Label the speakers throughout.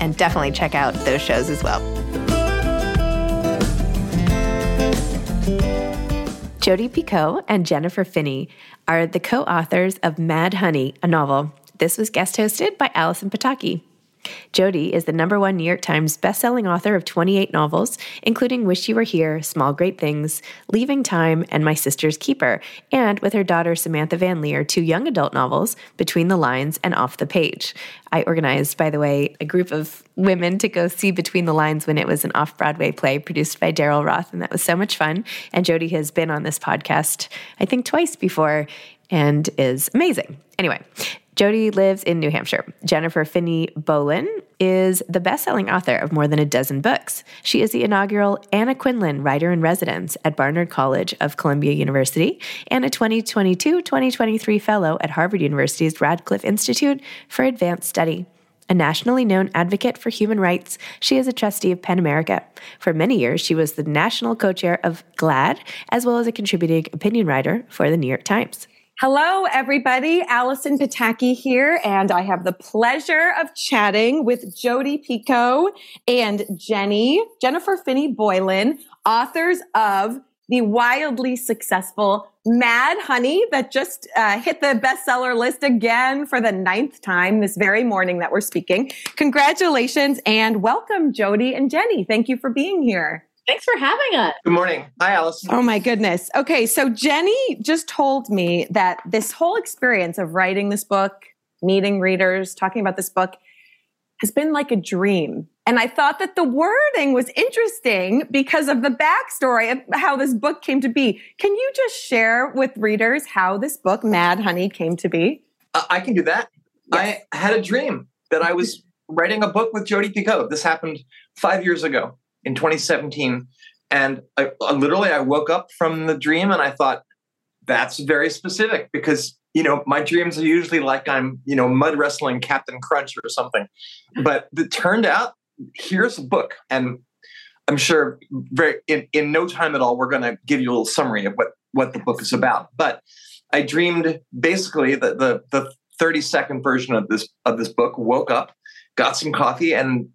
Speaker 1: and definitely check out those shows as well. Jodi Picoult and Jennifer Finney are the co authors of Mad Honey, a novel. This was guest hosted by Allison Pataki. Jodi is the number one New York Times bestselling author of 28 novels, including Wish You Were Here, Small Great Things, Leaving Time, and My Sister's Keeper, and with her daughter Samantha Van Leer, two young adult novels, Between the Lines and Off the Page. I organized, by the way, a group of women to go see Between the Lines when it was an off Broadway play produced by Daryl Roth, and that was so much fun. And Jodi has been on this podcast, I think, twice before and is amazing. Anyway, Jodi lives in New Hampshire. Jennifer Finney Boylan is the best-selling author of more than a dozen books. She is the inaugural Anna Quindlen Writer in Residence at Barnard College of Columbia University and a 2022-2023 fellow at Harvard University's Radcliffe Institute for Advanced Study. A nationally known advocate for human rights, she is a trustee of PEN America. For many years, she was the national co chair of GLAAD, as well as a contributing opinion writer for the New York Times.
Speaker 2: Hello, everybody. Allison Pataki here, and I have the pleasure of chatting with Jodi Picoult and Jenny, Jennifer Finney Boylan, authors of the wildly successful Mad Honey that just uh, hit the bestseller list again for the ninth time this very morning that we're speaking. Congratulations and welcome, Jodi and Jenny. Thank you for being here.
Speaker 3: Thanks for having us.
Speaker 4: Good morning. Hi, Allison.
Speaker 2: Oh my goodness. Okay, so Jenny just told me that this whole experience of writing this book, meeting readers, talking about this book has been like a dream. And I thought that the wording was interesting because of the backstory of how this book came to be. Can you just share with readers how this book, Mad Honey, came to be?
Speaker 4: Uh, I can do that. Yes. I had a dream that I was writing a book with Jodi Picoult. This happened five years ago. In 2017. And I, I literally, I woke up from the dream and I thought, that's very specific because you know my dreams are usually like i'm you know mud wrestling captain crunch or something. But it turned out here's a book. And i'm sure very in, in no time at all we're going to give you a little summary of what what the book is about. But i dreamed basically the the, the 30 second version of this of this book woke up got some coffee and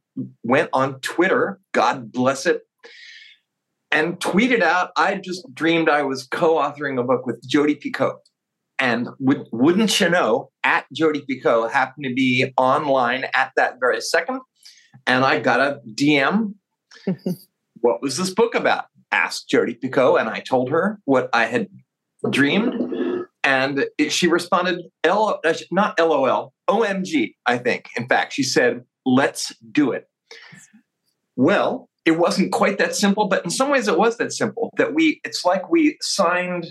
Speaker 4: went on twitter god bless it and tweeted out, I just dreamed I was co authoring a book with Jodi Picoult. And would, wouldn't you know, at Jodi Picoult happened to be online at that very second. And I got a DM. what was this book about? Asked Jodi Picoult. And I told her what I had dreamed. And it, she responded, L, uh, not LOL, OMG, I think. In fact, she said, let's do it. Well, it wasn't quite that simple, but in some ways it was that simple. That we, it's like we signed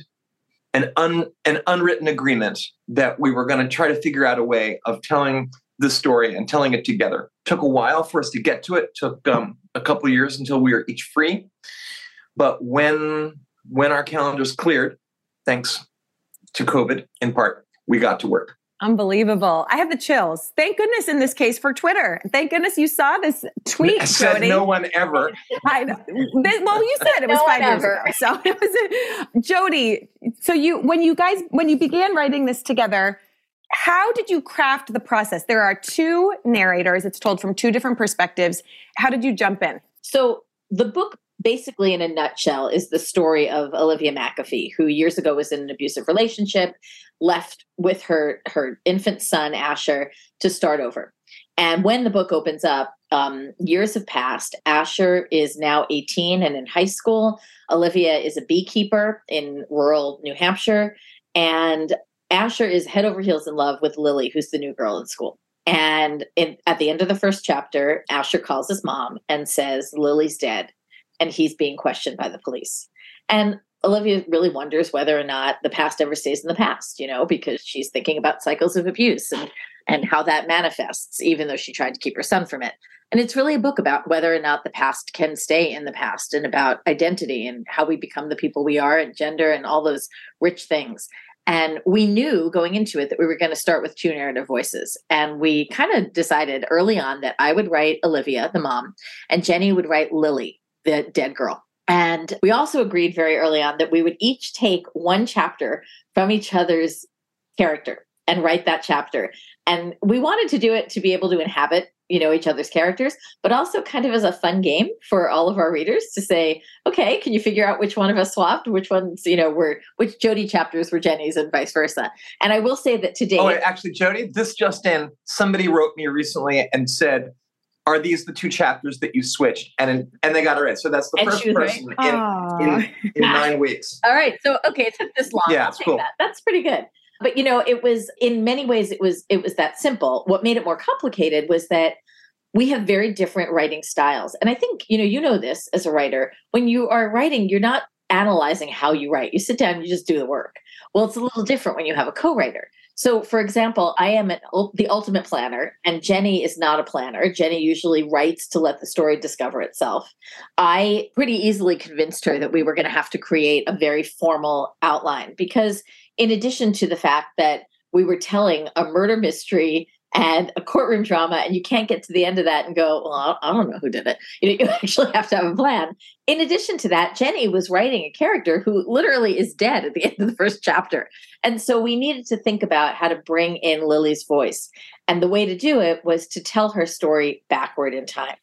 Speaker 4: an un, an unwritten agreement that we were going to try to figure out a way of telling the story and telling it together. Took a while for us to get to it. took um, a couple years until we were each free. But when when our calendars cleared, thanks to COVID in part, we got to work.
Speaker 2: Unbelievable. I have the chills. Thank goodness in this case for Twitter. Thank goodness you saw this tweet,
Speaker 4: said
Speaker 2: Jodi.
Speaker 4: no one ever.
Speaker 2: I, well, you said it was
Speaker 3: No
Speaker 2: five years
Speaker 3: ever.
Speaker 2: ago. So it was Jodi. So you, when you guys, when you began writing this together, how did you craft the process? There are two narrators. It's told from two different perspectives. How did you jump in?
Speaker 3: So the book, basically in a nutshell, is the story of Olivia McAfee, who years ago was in an abusive relationship, left with her her infant son Asher to start over. And when the book opens up, um, years have passed. Asher is now 18 and in high school. Olivia is a beekeeper in rural New Hampshire, and Asher is head over heels in love with Lily, who's the new girl in school. And in, at the end of the first chapter, Asher calls his mom and says, Lily's dead, and he's being questioned by the police. And Olivia really wonders whether or not the past ever stays in the past, you know, because she's thinking about cycles of abuse and, and how that manifests, even though she tried to keep her son from it. And it's really a book about whether or not the past can stay in the past and about identity and how we become the people we are and gender and all those rich things. And we knew going into it that we were going to start with two narrative voices. And we kind of decided early on that I would write Olivia, the mom, and Jenny would write Lily, the dead girl. And we also agreed very early on that we would each take one chapter from each other's character and write that chapter. And we wanted to do it to be able to inhabit, you know, each other's characters, but also kind of as a fun game for all of our readers to say, okay, can you figure out which one of us swapped, which ones, you know, were which Jodi chapters were Jenny's and vice versa. And I will say that today
Speaker 4: Oh, wait, actually, Jodi, this just in. Somebody wrote me recently and said, "Are these the two chapters that you switched?" And and they got it right. So that's the
Speaker 3: And
Speaker 4: first
Speaker 3: was right.
Speaker 4: person in, in, in nine weeks.
Speaker 3: All right. So okay, it took this long.
Speaker 4: Yeah, it's
Speaker 3: take
Speaker 4: cool.
Speaker 3: that. That's pretty good. But you know, it was in many ways it was it was that simple. What made it more complicated was that we have very different writing styles. And I think, you know, you know this as a writer. When you are writing, you're not analyzing how you write. You sit down, you just do the work. Well, it's a little different when you have a co-writer. So, for example, I am an, the ultimate planner, and Jenny is not a planner. Jenny usually writes to let the story discover itself. I pretty easily convinced her that we were going to have to create a very formal outline because, in addition to the fact that we were telling a murder mystery and a courtroom drama, and you can't get to the end of that and go, Well, I don't know who did it. You, know, you actually have to have a plan. In addition to that, Jenny was writing a character who literally is dead at the end of the first chapter. And so we needed to think about how to bring in Lily's voice. And the way to do it was to tell her story backward in time.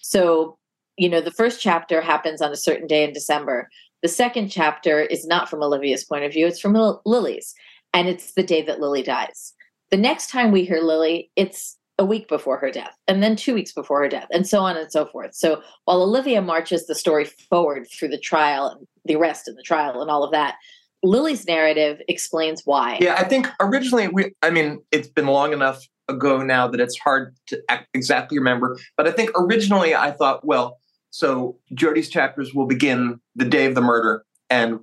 Speaker 3: So, you know, the first chapter happens on a certain day in December. The second chapter is not from Olivia's point of view, it's from Lil- Lily's. And it's the day that Lily dies. The next time we hear Lily, it's a week before her death, and then two weeks before her death, and so on and so forth. So while Olivia marches the story forward through the trial and the arrest and the trial and all of that, Lily's narrative explains why.
Speaker 4: Yeah, I think originally we. I mean, it's been long enough ago now that it's hard to exactly remember. But I think originally I thought, well, so Jodi's chapters will begin the day of the murder and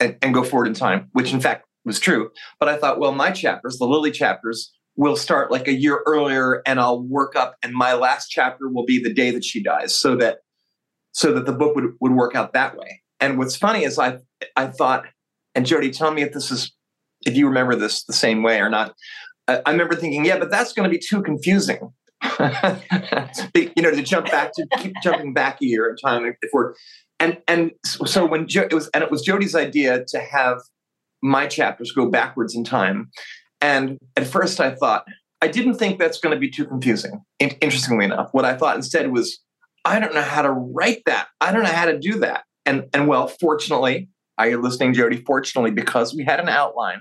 Speaker 4: and, and go forward in time, which in fact was true. But I thought, well, my chapters, the Lily chapters, will start like a year earlier, and I'll work up, and my last chapter will be the day that she dies, so that so that the book would, would work out that way. And what's funny is I I thought, and Jodi, tell me if this is if you remember this the same way or not. I, I remember thinking, yeah, but that's going to be too confusing. you know, to jump back to keep jumping back a year in time if we're and and so when jo- it was and it was Jodi's idea to have my chapters go backwards in time. And at first I thought, I didn't think that's going to be too confusing. In- interestingly enough, what I thought instead was, I don't know how to write that. I don't know how to do that. And and well, fortunately, are you listening, Jodi? Fortunately, because we had an outline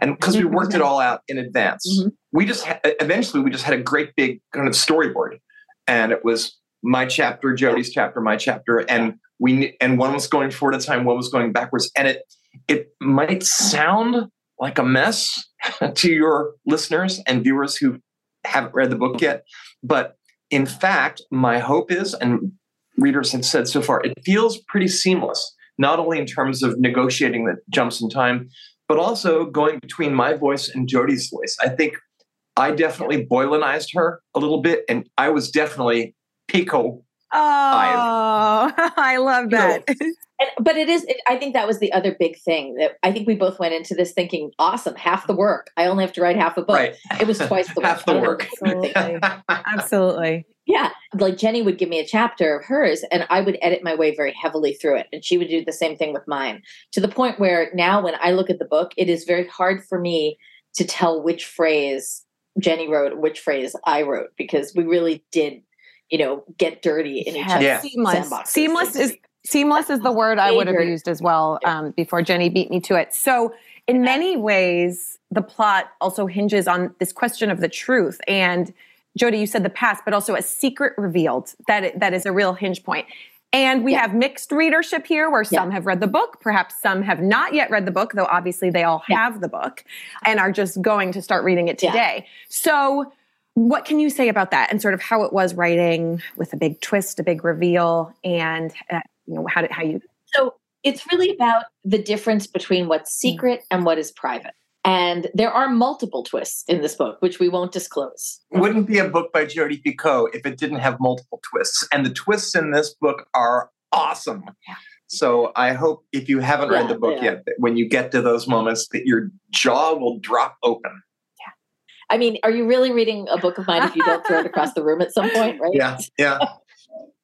Speaker 4: and because we worked it all out in advance, mm-hmm. we just ha- eventually we just had a great big kind of storyboard, and it was my chapter, Jodi's chapter, my chapter, and we and one was going forward at a time, one was going backwards, and it it might sound like a mess to your listeners and viewers who haven't read the book yet, but in fact, my hope is, and readers have said so far, it feels pretty seamless. Not only in terms of negotiating the jumps in time, but also going between my voice and Jodi's voice. I think I definitely Boylanized her a little bit, and I was definitely Picoult
Speaker 2: Oh, I love that.
Speaker 3: You know, and, but it is, it, I think that was the other big thing that I think we both went into this thinking, awesome, half the work. I only have to write half a book. Right. It was twice the work.
Speaker 4: half the work.
Speaker 2: Absolutely. Absolutely.
Speaker 3: Yeah. Like Jenny would give me a chapter of hers and I would edit my way very heavily through it. And she would do the same thing with mine to the point where now when I look at the book, it is very hard for me to tell which phrase Jenny wrote, which phrase I wrote, because we really did you know, get dirty in each other's yeah.
Speaker 2: seamless. Seamless is seamless is the word I would have used as well um, before Jenny beat me to it. So, in many ways, the plot also hinges on this question of the truth. And Jodi, you said the past, but also a secret revealed that that is a real hinge point. And we yeah. have mixed readership here where yeah. some have read the book, perhaps some have not yet read the book, though obviously they all have yeah. the book and are just going to start reading it today. So, what can you say about that and sort of how it was writing with a big twist, a big reveal, and uh, you know how did, how you?
Speaker 3: So it's really about the difference between what's mm. secret and what is private. And there are multiple twists in this book, which we won't disclose.
Speaker 4: Wouldn't be a book by Jodi Picoult if it didn't have multiple twists. And the twists in this book are awesome. Yeah. So I hope if you haven't read the book yeah. yet, that when you get to those moments, that your jaw will drop open. Yeah.
Speaker 3: I mean, are you really reading a book of mine if you don't throw it across the room at some point, right?
Speaker 4: Yeah, yeah.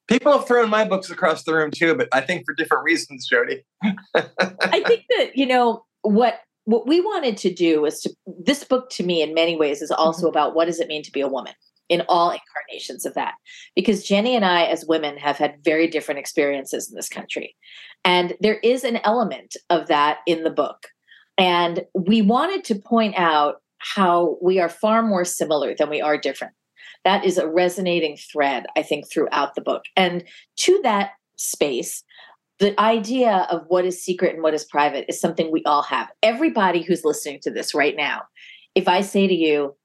Speaker 4: People have thrown my books across the room too, but I think for different reasons, Jodi.
Speaker 3: I think that, you know, what what we wanted to do was to this book to me in many ways is also mm-hmm. about what does it mean to be a woman in all incarnations of that. Because Jenny and I as women have had very different experiences in this country. And there is an element of that in the book. And we wanted to point out how we are far more similar than we are different. That is a resonating thread, I think, throughout the book. And to that space, the idea of what is secret and what is private is something we all have. Everybody who's listening to this right now, if I say to you,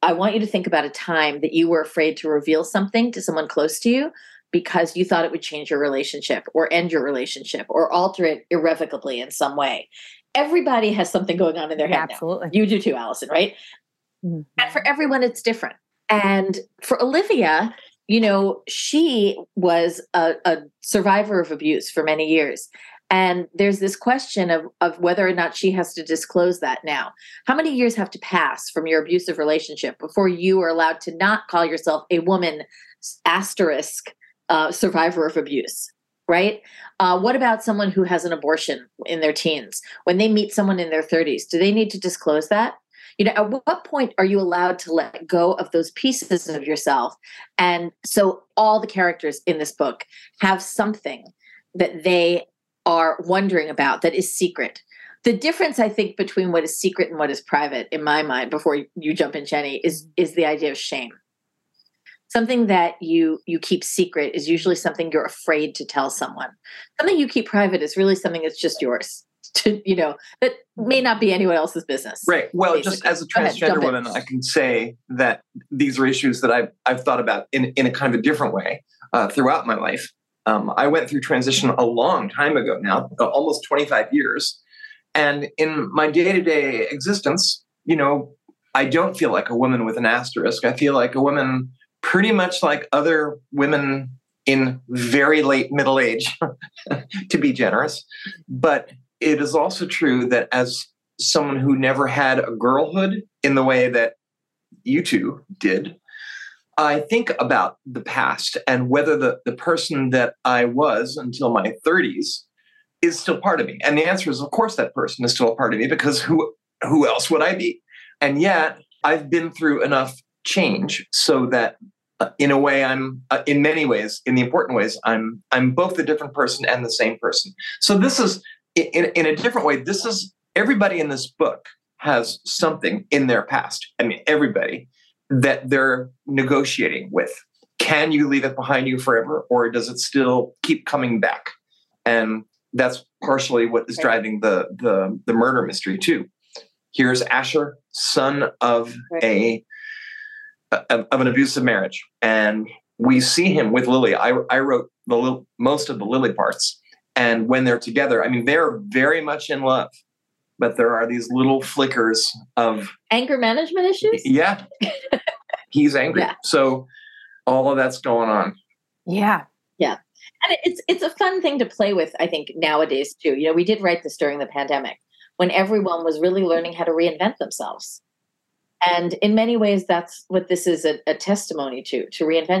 Speaker 3: I want you to think about a time that you were afraid to reveal something to someone close to you because you thought it would change your relationship or end your relationship or alter it irrevocably in some way everybody has something going on in their head.
Speaker 2: Absolutely.
Speaker 3: Now. You do too, Allison, right? Mm-hmm. And for everyone, it's different. And for Olivia, you know, she was a, a, survivor of abuse for many years. And there's this question of, of whether or not she has to disclose that now. How many years have to pass from your abusive relationship before you are allowed to not call yourself a woman asterisk uh, survivor of abuse? right? Uh, what about someone who has an abortion in their teens? When they meet someone in their 30s, do they need to disclose that? You know, at what point are you allowed to let go of those pieces of yourself? And so all the characters in this book have something that they are wondering about that is secret. The difference, I think, between what is secret and what is private, in my mind, before you jump in, Jenny, is is the idea of shame something that you you keep secret is usually something you're afraid to tell someone something you keep private is really something that's just yours to you know that may not be anyone else's business
Speaker 4: right well basically. just as a transgender ahead, woman in. i can say that these are issues that i've, I've thought about in, in a kind of a different way uh, throughout my life um, i went through transition a long time ago now uh, almost 25 years and in my day-to-day existence you know i don't feel like a woman with an asterisk i feel like a woman pretty much like other women in very late middle age, to be generous. But it is also true that as someone who never had a girlhood in the way that you two did, I think about the past and whether the, the person that I was until my 30s is still part of me. And the answer is, of course, that person is still a part of me because who who else would I be? And yet, I've been through enough change so that, uh, in a way, I'm uh, in many ways, in the important ways, I'm I'm both a different person and the same person. So this is in in a different way. This is everybody in this book has something in their past. I mean, everybody that they're negotiating with. Can you leave it behind you forever, or does it still keep coming back? And that's partially what is driving the the, the murder mystery too. Here's Asher, son of a of an abusive marriage, and we see him with Lily. I, I wrote the most of the Lily parts, and when they're together, I mean they're very much in love, but there are these little flickers of
Speaker 3: anger management issues.
Speaker 4: Yeah, he's angry, yeah. so all of that's going on.
Speaker 2: Yeah,
Speaker 3: yeah and it's it's a fun thing to play with i think nowadays too you know we did write this during the pandemic when everyone was really learning how to reinvent themselves and in many ways that's what this is a, a testimony to to reinvent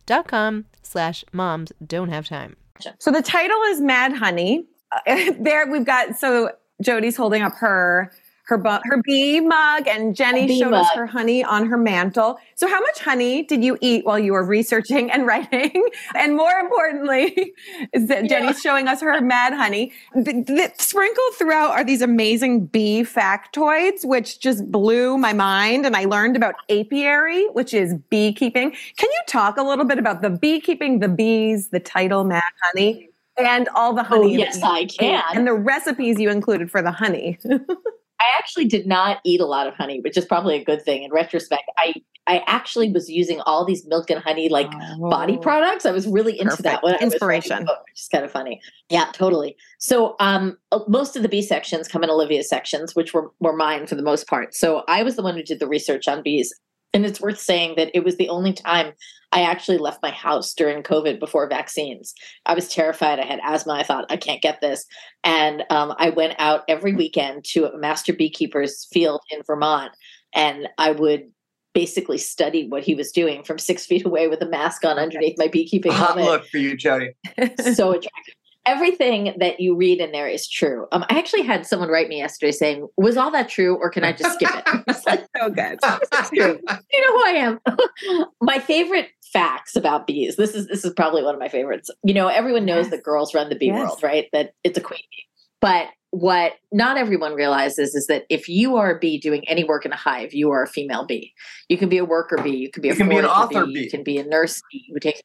Speaker 1: com slash moms don't have time.
Speaker 2: So the title is Mad Honey. There we've got, so Jody's holding up her her bu- her bee mug, and Jenny showed mug. us her honey on her mantle. So, how much honey did you eat while you were researching and writing? And more importantly, is that yeah. Jenny's showing us her mad honey. The, the, sprinkled throughout are these amazing bee factoids, which just blew my mind. And I learned about apiary, which is beekeeping. Can you talk a little bit about the beekeeping, the bees, the title mad honey? and all the honey.
Speaker 3: Oh, yes, I can.
Speaker 2: And the recipes you included for the honey.
Speaker 3: I actually did not eat a lot of honey, which is probably a good thing in retrospect. I I actually was using all these milk and honey like oh, body products. I was really into perfect. that
Speaker 2: one. Inspiration,
Speaker 3: book, which is kind of funny. Yeah, totally. So um, uh, most of the bee sections come in Olivia's sections, which were were mine for the most part. So I was the one who did the research on bees. And it's worth saying that it was the only time I actually left my house during COVID before vaccines. I was terrified. I had asthma. I thought, I can't get this. And um, I went out every weekend to a master beekeeper's field in Vermont. And I would basically study what he was doing from six feet away with a mask on underneath my beekeeping
Speaker 4: Hot
Speaker 3: helmet.
Speaker 4: look for you, Jodi.
Speaker 3: so attractive. Everything that you read in there is true. Um, I actually had someone write me yesterday saying, "Was all that true, or can I just skip it?" Like,
Speaker 2: so good.
Speaker 3: "It's true. You know who I am." my favorite facts about bees. This is this is probably one of my favorites. You know, everyone knows
Speaker 2: Yes.
Speaker 3: that girls run the bee
Speaker 2: Yes.
Speaker 3: world, right? That it's a queen bee. But what not everyone realizes is that if you are a bee doing any work in a hive, you are a female bee. You can be a worker bee, you can be a
Speaker 4: You can be an author
Speaker 3: bee,
Speaker 4: bee.
Speaker 3: you can be a nurse bee who takes you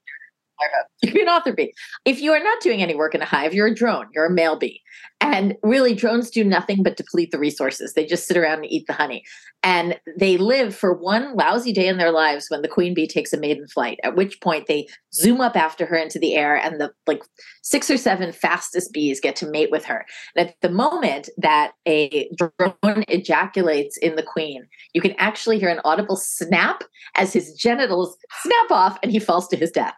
Speaker 3: be an author bee. If you are not doing any work in a hive, you're a drone, you're a male bee. And really, drones do nothing but deplete the resources. They just sit around and eat the honey. And they live for one lousy day in their lives when the queen bee takes a maiden flight, at which point they zoom up after her into the air, and the like six or seven fastest bees get to mate with her. And at the moment that a drone ejaculates in the queen, you can actually hear an audible snap as his genitals snap off and he falls to his death.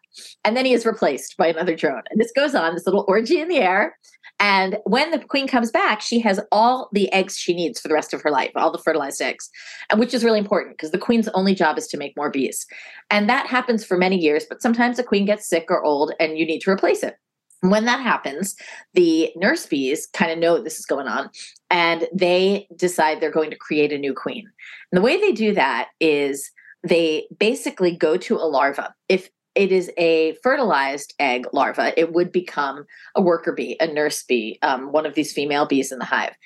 Speaker 3: And then he is replaced by another drone. And this goes on, this little orgy in the air. And when the queen comes back, she has all the eggs she needs for the rest of her life, all the fertilized eggs, and which is really important because the queen's only job is to make more bees. And that happens for many years, but sometimes a queen gets sick or old and you need to replace it. When that happens, the nurse bees kind of know this is going on and they decide they're going to create a new queen. And the way they do that is they basically go to a larva. If it is a fertilized egg larva, it would become a worker bee, a nurse bee, um, one of these female bees in the hive.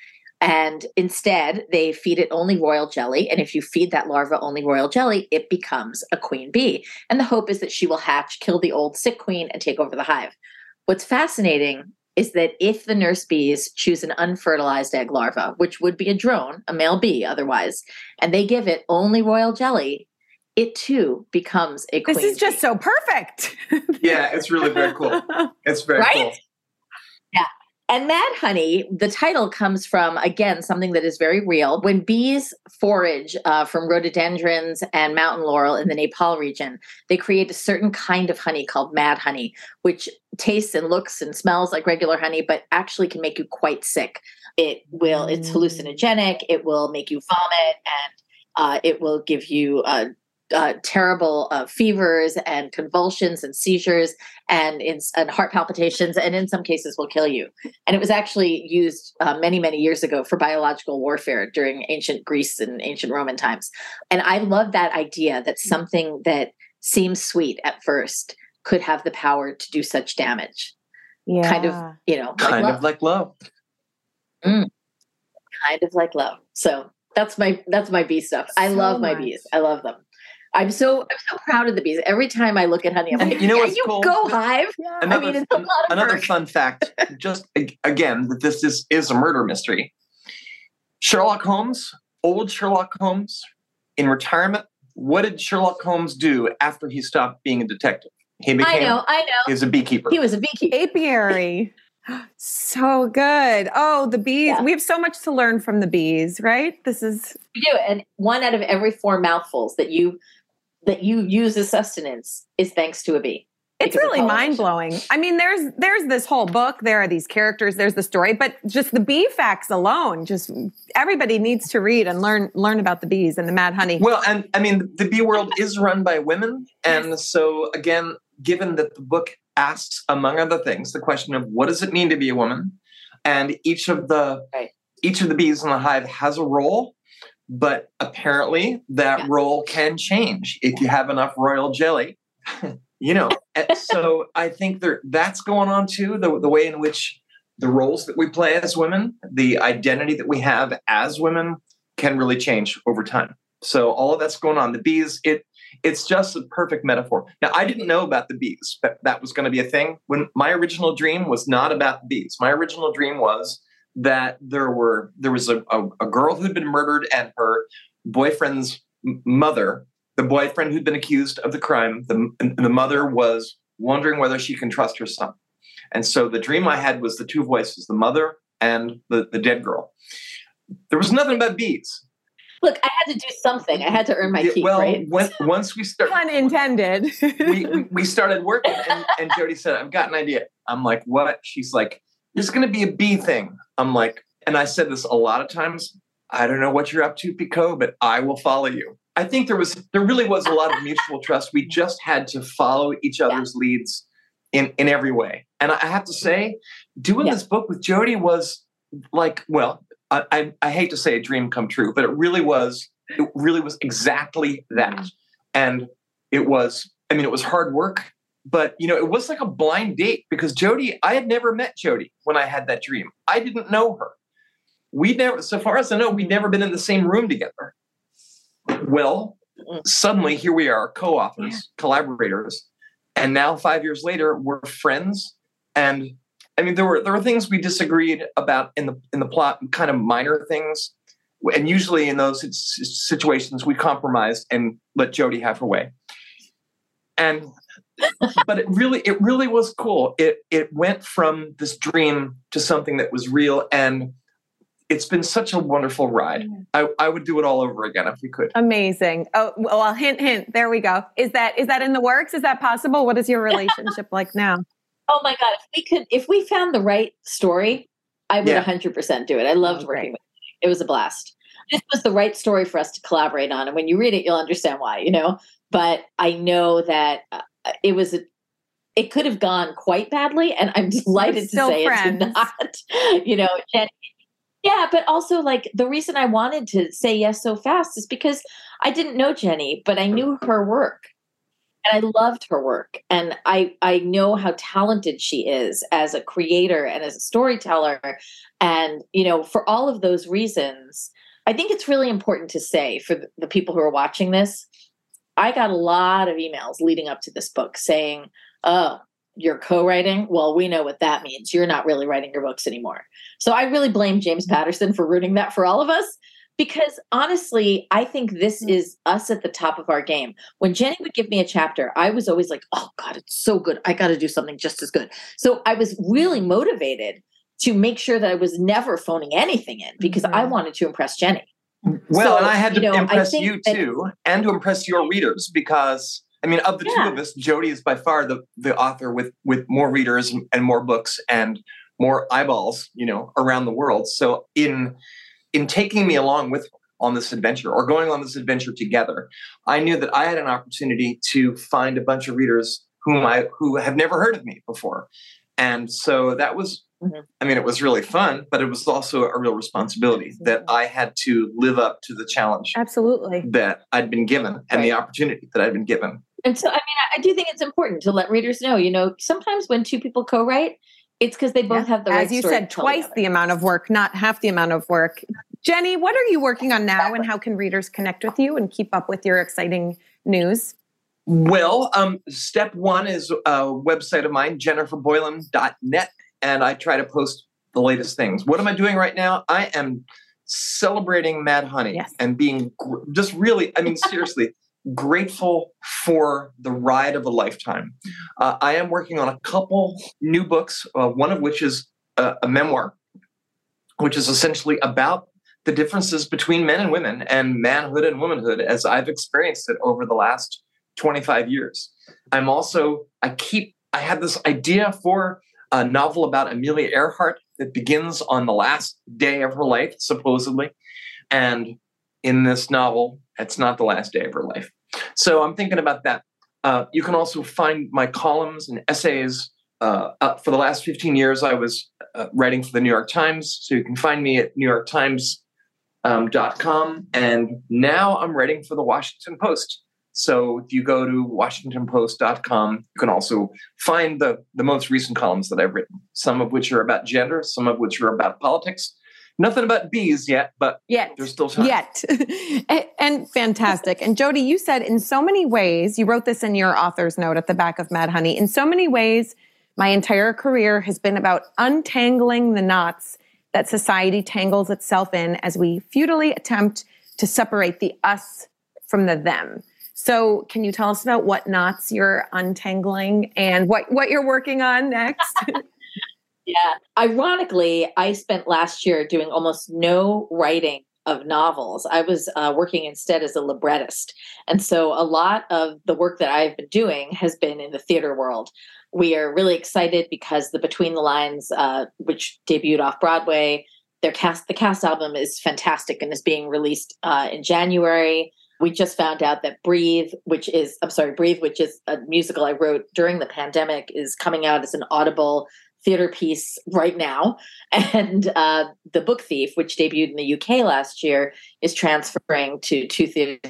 Speaker 3: And instead, they feed it only royal jelly. And if you feed that larva only royal jelly, it becomes a queen bee. And the hope is that she will hatch, kill the old sick queen, and take over the hive. What's fascinating is that if the nurse bees choose an unfertilized egg larva, which would be a drone, a male bee otherwise, and they give it only royal jelly, it too becomes a queen.
Speaker 2: This is just
Speaker 3: bee.
Speaker 2: so perfect.
Speaker 4: Yeah, it's really very cool. It's very
Speaker 3: Right?
Speaker 4: cool.
Speaker 3: And Mad Honey, the title comes from, again, something that is very real. When bees forage uh, from rhododendrons and mountain laurel in the Nepal region, they create a certain kind of honey called Mad Honey, which tastes and looks and smells like regular honey, but actually can make you quite sick. It will, it's
Speaker 2: Mm.
Speaker 3: hallucinogenic, it will make you vomit, and uh, it will give you uh, uh, terrible uh, fevers and convulsions and seizures and in, and heart palpitations, and in some cases will kill you. And it was actually used uh, many, many years ago for biological warfare during ancient Greece and ancient Roman times. And I love that idea that something that seems sweet at first could have the power to do such damage.
Speaker 2: yeah.
Speaker 3: Kind of, you know, like
Speaker 4: Kind
Speaker 3: love.
Speaker 4: of like love.
Speaker 3: kind of like love. So that's my that's my bee stuff. I love my
Speaker 2: much.
Speaker 3: bees. I love them. I'm so I'm so proud of the bees. Every time I look at honey, I'm like,
Speaker 4: you know
Speaker 3: yeah,
Speaker 4: what's
Speaker 3: you
Speaker 4: cool?
Speaker 3: go hive.
Speaker 2: Yeah.
Speaker 3: I
Speaker 4: Another,
Speaker 3: mean, it's a lot of
Speaker 4: another
Speaker 3: work.
Speaker 4: fun fact, just again, that this is, is a murder mystery. Sherlock Holmes, old Sherlock Holmes, in retirement, what did Sherlock Holmes do after he stopped being a detective? He became
Speaker 3: I know, I know.
Speaker 4: he was a beekeeper.
Speaker 3: He was a beekeeper.
Speaker 2: apiary. So good. Oh, the bees.
Speaker 3: Yeah.
Speaker 2: We have so much to learn from the bees, right? This is
Speaker 3: You do, and one out of every four mouthfuls that you that you use as sustenance is thanks to a bee.
Speaker 2: it's really mind blowing. I mean, there's there's this whole book. There are these characters. There's the story, but just the bee facts alone, just everybody needs to read and learn learn about the bees and the mad honey.
Speaker 4: Well, and I mean, the bee world is run by women. And so, again, given that the book asks, among other things, the question of what does it mean to be a woman? And each of the
Speaker 3: Right.
Speaker 4: each of the bees in the hive has a role, but apparently that
Speaker 3: Yeah.
Speaker 4: role can change if you have enough royal jelly. you know, so I think there that's going on too. The the way in which the roles that we play as women, the identity that we have as women, can really change over time. So all of that's going on. The bees, it it's just a perfect metaphor. Now I didn't know about the bees, that that was going to be a thing. When my original dream was not about the bees. My original dream was that there were there was a, a, a girl who'd been murdered and her boyfriend's m- mother, the boyfriend who'd been accused of the crime, the, the mother was wondering whether she can trust her son. And so the dream I had was the two voices, the mother and the, the dead girl. There was nothing about bees.
Speaker 3: Look, I had to do something. I had to earn my keep.
Speaker 4: well,
Speaker 3: right?
Speaker 4: when, once we start,
Speaker 2: Pun intended.
Speaker 4: we, we, we started working, and, and Jodi said, "I've got an idea." I'm like, "What?" She's like, "There's going to be a bee thing." I'm like, and I said this a lot of times. I don't know what you're up to, Picoult, but I will follow you. I think there was there really was a lot of mutual trust. We just had to follow each other's leads in in every way. And I have to say, doing
Speaker 3: Yeah.
Speaker 4: this book with Jodi was like, well, I, I I hate to say a dream come true, but it really was. It really was exactly that. Mm-hmm. And it was. I mean, it was hard work, but you know, it was like a blind date because Jodi. I had never met Jodi when I had that dream. I didn't know her. We never, so far as I know, we'd never been in the same room together. Well, suddenly here we are, co-authors, collaborators, and now five years later, we're friends. And I mean, there were there were things we disagreed about in the in the plot, kind of minor things. And usually in those situations, we compromised and let Jodi have her way. And but it really it really was cool. It it went from this dream to something that was real, and it's been such a wonderful ride. I, I would do it all over again if we could.
Speaker 2: Amazing. Oh well, hint, hint. There we go. Is that is that in the works? Is that possible? What is your relationship like now?
Speaker 3: Oh my god! If we could, if we found the right story, I would
Speaker 4: Yeah.
Speaker 3: hundred percent do it. I loved
Speaker 2: Oh,
Speaker 3: working with. You. It was a blast. This was the right story for us to collaborate on, and when you read it, you'll understand why. You know, but I know that uh, Uh, it was. A, it could have gone quite badly, and I'm delighted to say it
Speaker 2: friends.
Speaker 3: did not. You know, Jen, yeah, but also like the reason I wanted to say yes so fast is because I didn't know Jenny, but I knew her work and I loved her work and I I know how talented she is as a creator and as a storyteller and you know for all of those reasons I think it's really important to say for the people who are watching this I got a lot of emails leading up to this book saying oh you're co-writing well we know what that means you're not really writing your books anymore so I really blame James Patterson for ruining that for all of us because honestly, I think this is us at the top of our game. When Jenny would give me a chapter, I was always like, oh God, it's so good. I got to do something just as good. So I was really motivated to make sure that I was never phoning anything in because I
Speaker 2: Mhm.
Speaker 3: wanted to impress Jenny.
Speaker 4: Well,
Speaker 3: So,
Speaker 4: and I had to
Speaker 3: you know,
Speaker 4: impress you too, and to impress your readers because I mean, of the
Speaker 3: Yeah.
Speaker 4: two of us, Jodi is by far the the author with with more readers and, and more books and more eyeballs, you know, around the world. So in in taking me along with on this adventure or going on this adventure together, I knew that I had an opportunity to find a bunch of readers whom I who have never heard of me before. And so that was
Speaker 3: Mhm.
Speaker 4: I mean, it was really fun, but it was also a real responsibility that I had to live up to the challenge
Speaker 2: Absolutely.
Speaker 4: that I'd been given and the opportunity that I'd been given.
Speaker 3: And so, I mean, I- I do think it's important to let readers know, you know, sometimes when two people co write, it's because they both have the right
Speaker 2: As you
Speaker 3: story
Speaker 2: said,
Speaker 3: to
Speaker 2: twice the amount of work, not half the amount of work. Jenny, what are you working on now, and how can readers connect with you and keep up with your exciting news?
Speaker 4: Well, um, step one is a website of mine, jenniferboylan.net, and I try to post the latest things. What am I doing right now? I am celebrating Mad Honey
Speaker 2: Yes.
Speaker 4: and being gr- just really, I mean, seriously, grateful for the ride of a lifetime. Uh, I am working on a couple new books, uh, one of which is a, a memoir, which is essentially about the differences between men and women and manhood and womanhood as I've experienced it over the last 25 years. I'm also, I keep, I had this idea for a novel about Amelia Earhart that begins on the last day of her life, supposedly. And in this novel, it's not the last day of her life. So I'm thinking about that. Uh, you can also find my columns and essays. Uh, uh, for the last 15 years, I was uh, writing for the New York Times. So you can find me at newyorktimes.com. Um, and now I'm writing for the Washington Post. So if you go to WashingtonPost.com, you can also find the, the most recent columns that I've written, some of which are about gender, some of which are about politics. Nothing about bees yet, but
Speaker 2: Yet.
Speaker 4: there's still time.
Speaker 2: Yet. and, and fantastic. And Jodi, you said in so many ways, you wrote this in your author's note at the back of Mad Honey. In so many ways, my entire career has been about untangling the knots that society tangles itself in as we futilely attempt to separate the us from the them. So, can you tell us about what knots you're untangling and what, what you're working on next?
Speaker 3: Yeah. Ironically, I spent last year doing almost no writing of novels. I was uh, working instead as a librettist. And so a lot of the work that I've been doing has been in the theater world. We are really excited because the Between the Lines, uh, which debuted off Broadway, their cast, the cast album is fantastic and is being released uh, in January. We just found out that Breathe, which is, I'm sorry, Breathe, which is a musical I wrote during the pandemic, is coming out as an audible theater piece right now. And uh, The Book Thief, which debuted in the UK last year, is transferring to two theaters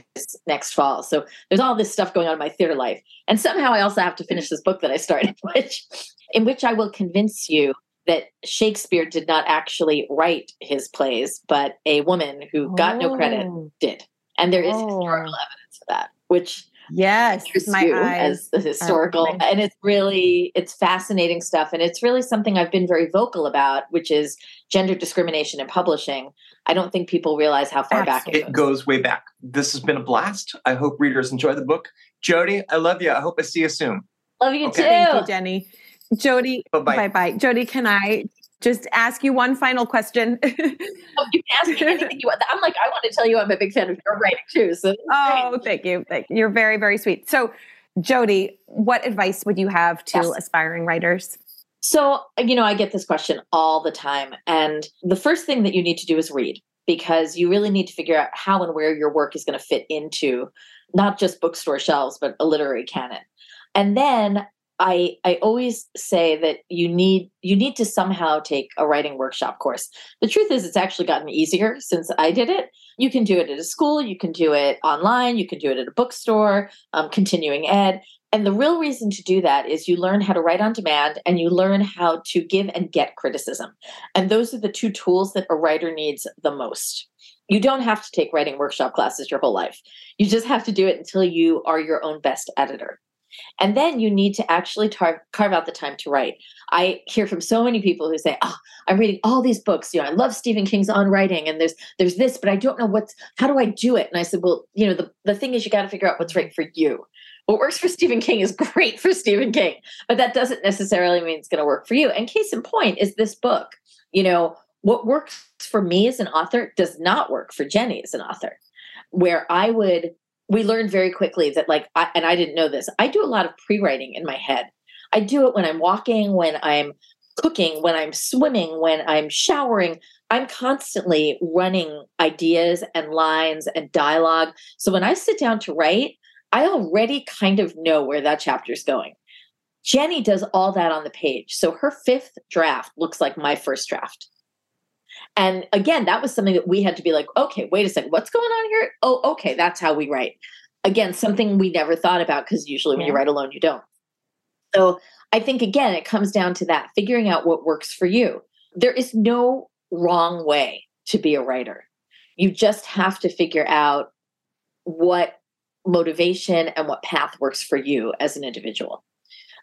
Speaker 3: next fall. So there's all this stuff going on in my theater life. And somehow I also have to finish this book that I started, which in which I will convince you that Shakespeare did not actually write his plays, but a woman who got no credit
Speaker 2: Oh.
Speaker 3: did. And there is
Speaker 2: Oh.
Speaker 3: historical evidence for that, which
Speaker 2: Yes,
Speaker 3: interests
Speaker 2: my
Speaker 3: you
Speaker 2: eyes.
Speaker 3: as the historical
Speaker 2: opening.
Speaker 3: and it's really it's fascinating stuff and it's really something i've been very vocal about which is gender discrimination in publishing i don't think people realize how far back it
Speaker 4: It goes way back. This has been a blast. I hope readers enjoy the book. Jodi, I love you. I hope I see you soon.
Speaker 3: love you
Speaker 4: Okay.
Speaker 3: too
Speaker 2: Thank you, Jenny.
Speaker 4: Jodi,
Speaker 2: bye bye. Jodi, can I just ask you one final question?
Speaker 3: Oh, you can ask me anything you want i'm like i want to tell you i'm a big fan of your writing too so
Speaker 2: oh, thank you. Thank you. You're very, very sweet. So, Jodi, what advice would you have to
Speaker 3: Yes.
Speaker 2: aspiring writers?
Speaker 3: So, you know, I get this question all the time. And the first thing that you need to do is read because you really need to figure out how and where your work is going to fit into not just bookstore shelves, but a literary canon. And then I I always say that you need you need to somehow take a writing workshop course. The truth is it's actually gotten easier since I did it. You can do it at a school, you can do it online, you can do it at a bookstore, um, continuing ed. And the real reason to do that is you learn how to write on demand and you learn how to give and get criticism. And those are the two tools that a writer needs the most. You don't have to take writing workshop classes your whole life. You just have to do it until you are your own best editor. And then you need to actually tar- carve out the time to write. I hear from so many people who say, "Oh, I'm reading all these books. You know, I love Stephen King's on writing, and there's there's this, but I don't know what's how do I do it?" And I said, "Well, you know, the the thing is, you got to figure out what's right for you. What works for Stephen King is great for Stephen King, but that doesn't necessarily mean it's going to work for you." And case in point is this book. You know, what works for me as an author does not work for Jenny as an author. Where I would we learned very quickly that like I, and i didn't know this i do a lot of pre-writing in my head. I do it when i'm walking when i'm cooking when i'm swimming when i'm showering. I'm constantly running ideas and lines and dialogue. So when i sit down to write i already kind of know where that chapter is going. Jenny does all that on the page. So her fifth draft looks like my first draft and again, that was something that we had to be like, okay, wait a second, what's going on here? Oh, okay, that's how we write. Again, something we never thought about because usually when you write alone, you don't. So I think, again, it comes down to that figuring out what works for you. There is no wrong way to be a writer. You just have to figure out what motivation and what path works for you as an individual.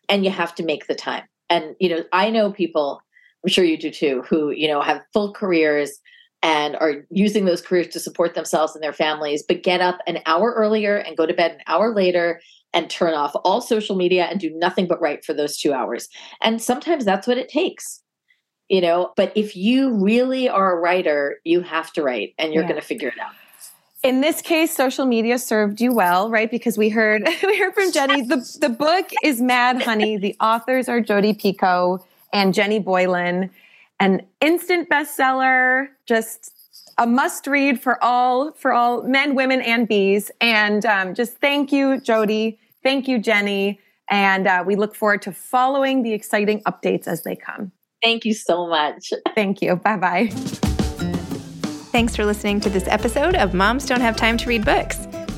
Speaker 3: And you have to make the time. And, you know, I know people I'm sure you do too, who, you know, have full careers and are using those careers to support themselves and their families, but get up an hour earlier and go to bed an hour later and turn off all social media and do nothing but write for those two hours. And sometimes that's what it takes, you know. But if you really are a writer, you have to write and you're
Speaker 2: Yeah.
Speaker 3: going to figure it out.
Speaker 2: In this case, social media served you well, right? Because we heard we heard from Jenny. The the book is Mad Honey. The authors are Jodi Picoult and Jenny Boylan. An instant bestseller, just a must read for all for all men, women, and bees. And um, just thank you, Jodi. Thank you, Jenny. And uh, we look forward to following the exciting updates as they come.
Speaker 3: Thank you so much.
Speaker 2: Thank you. Bye bye.
Speaker 1: Thanks for listening to this episode of Moms Don't Have Time to Read Books.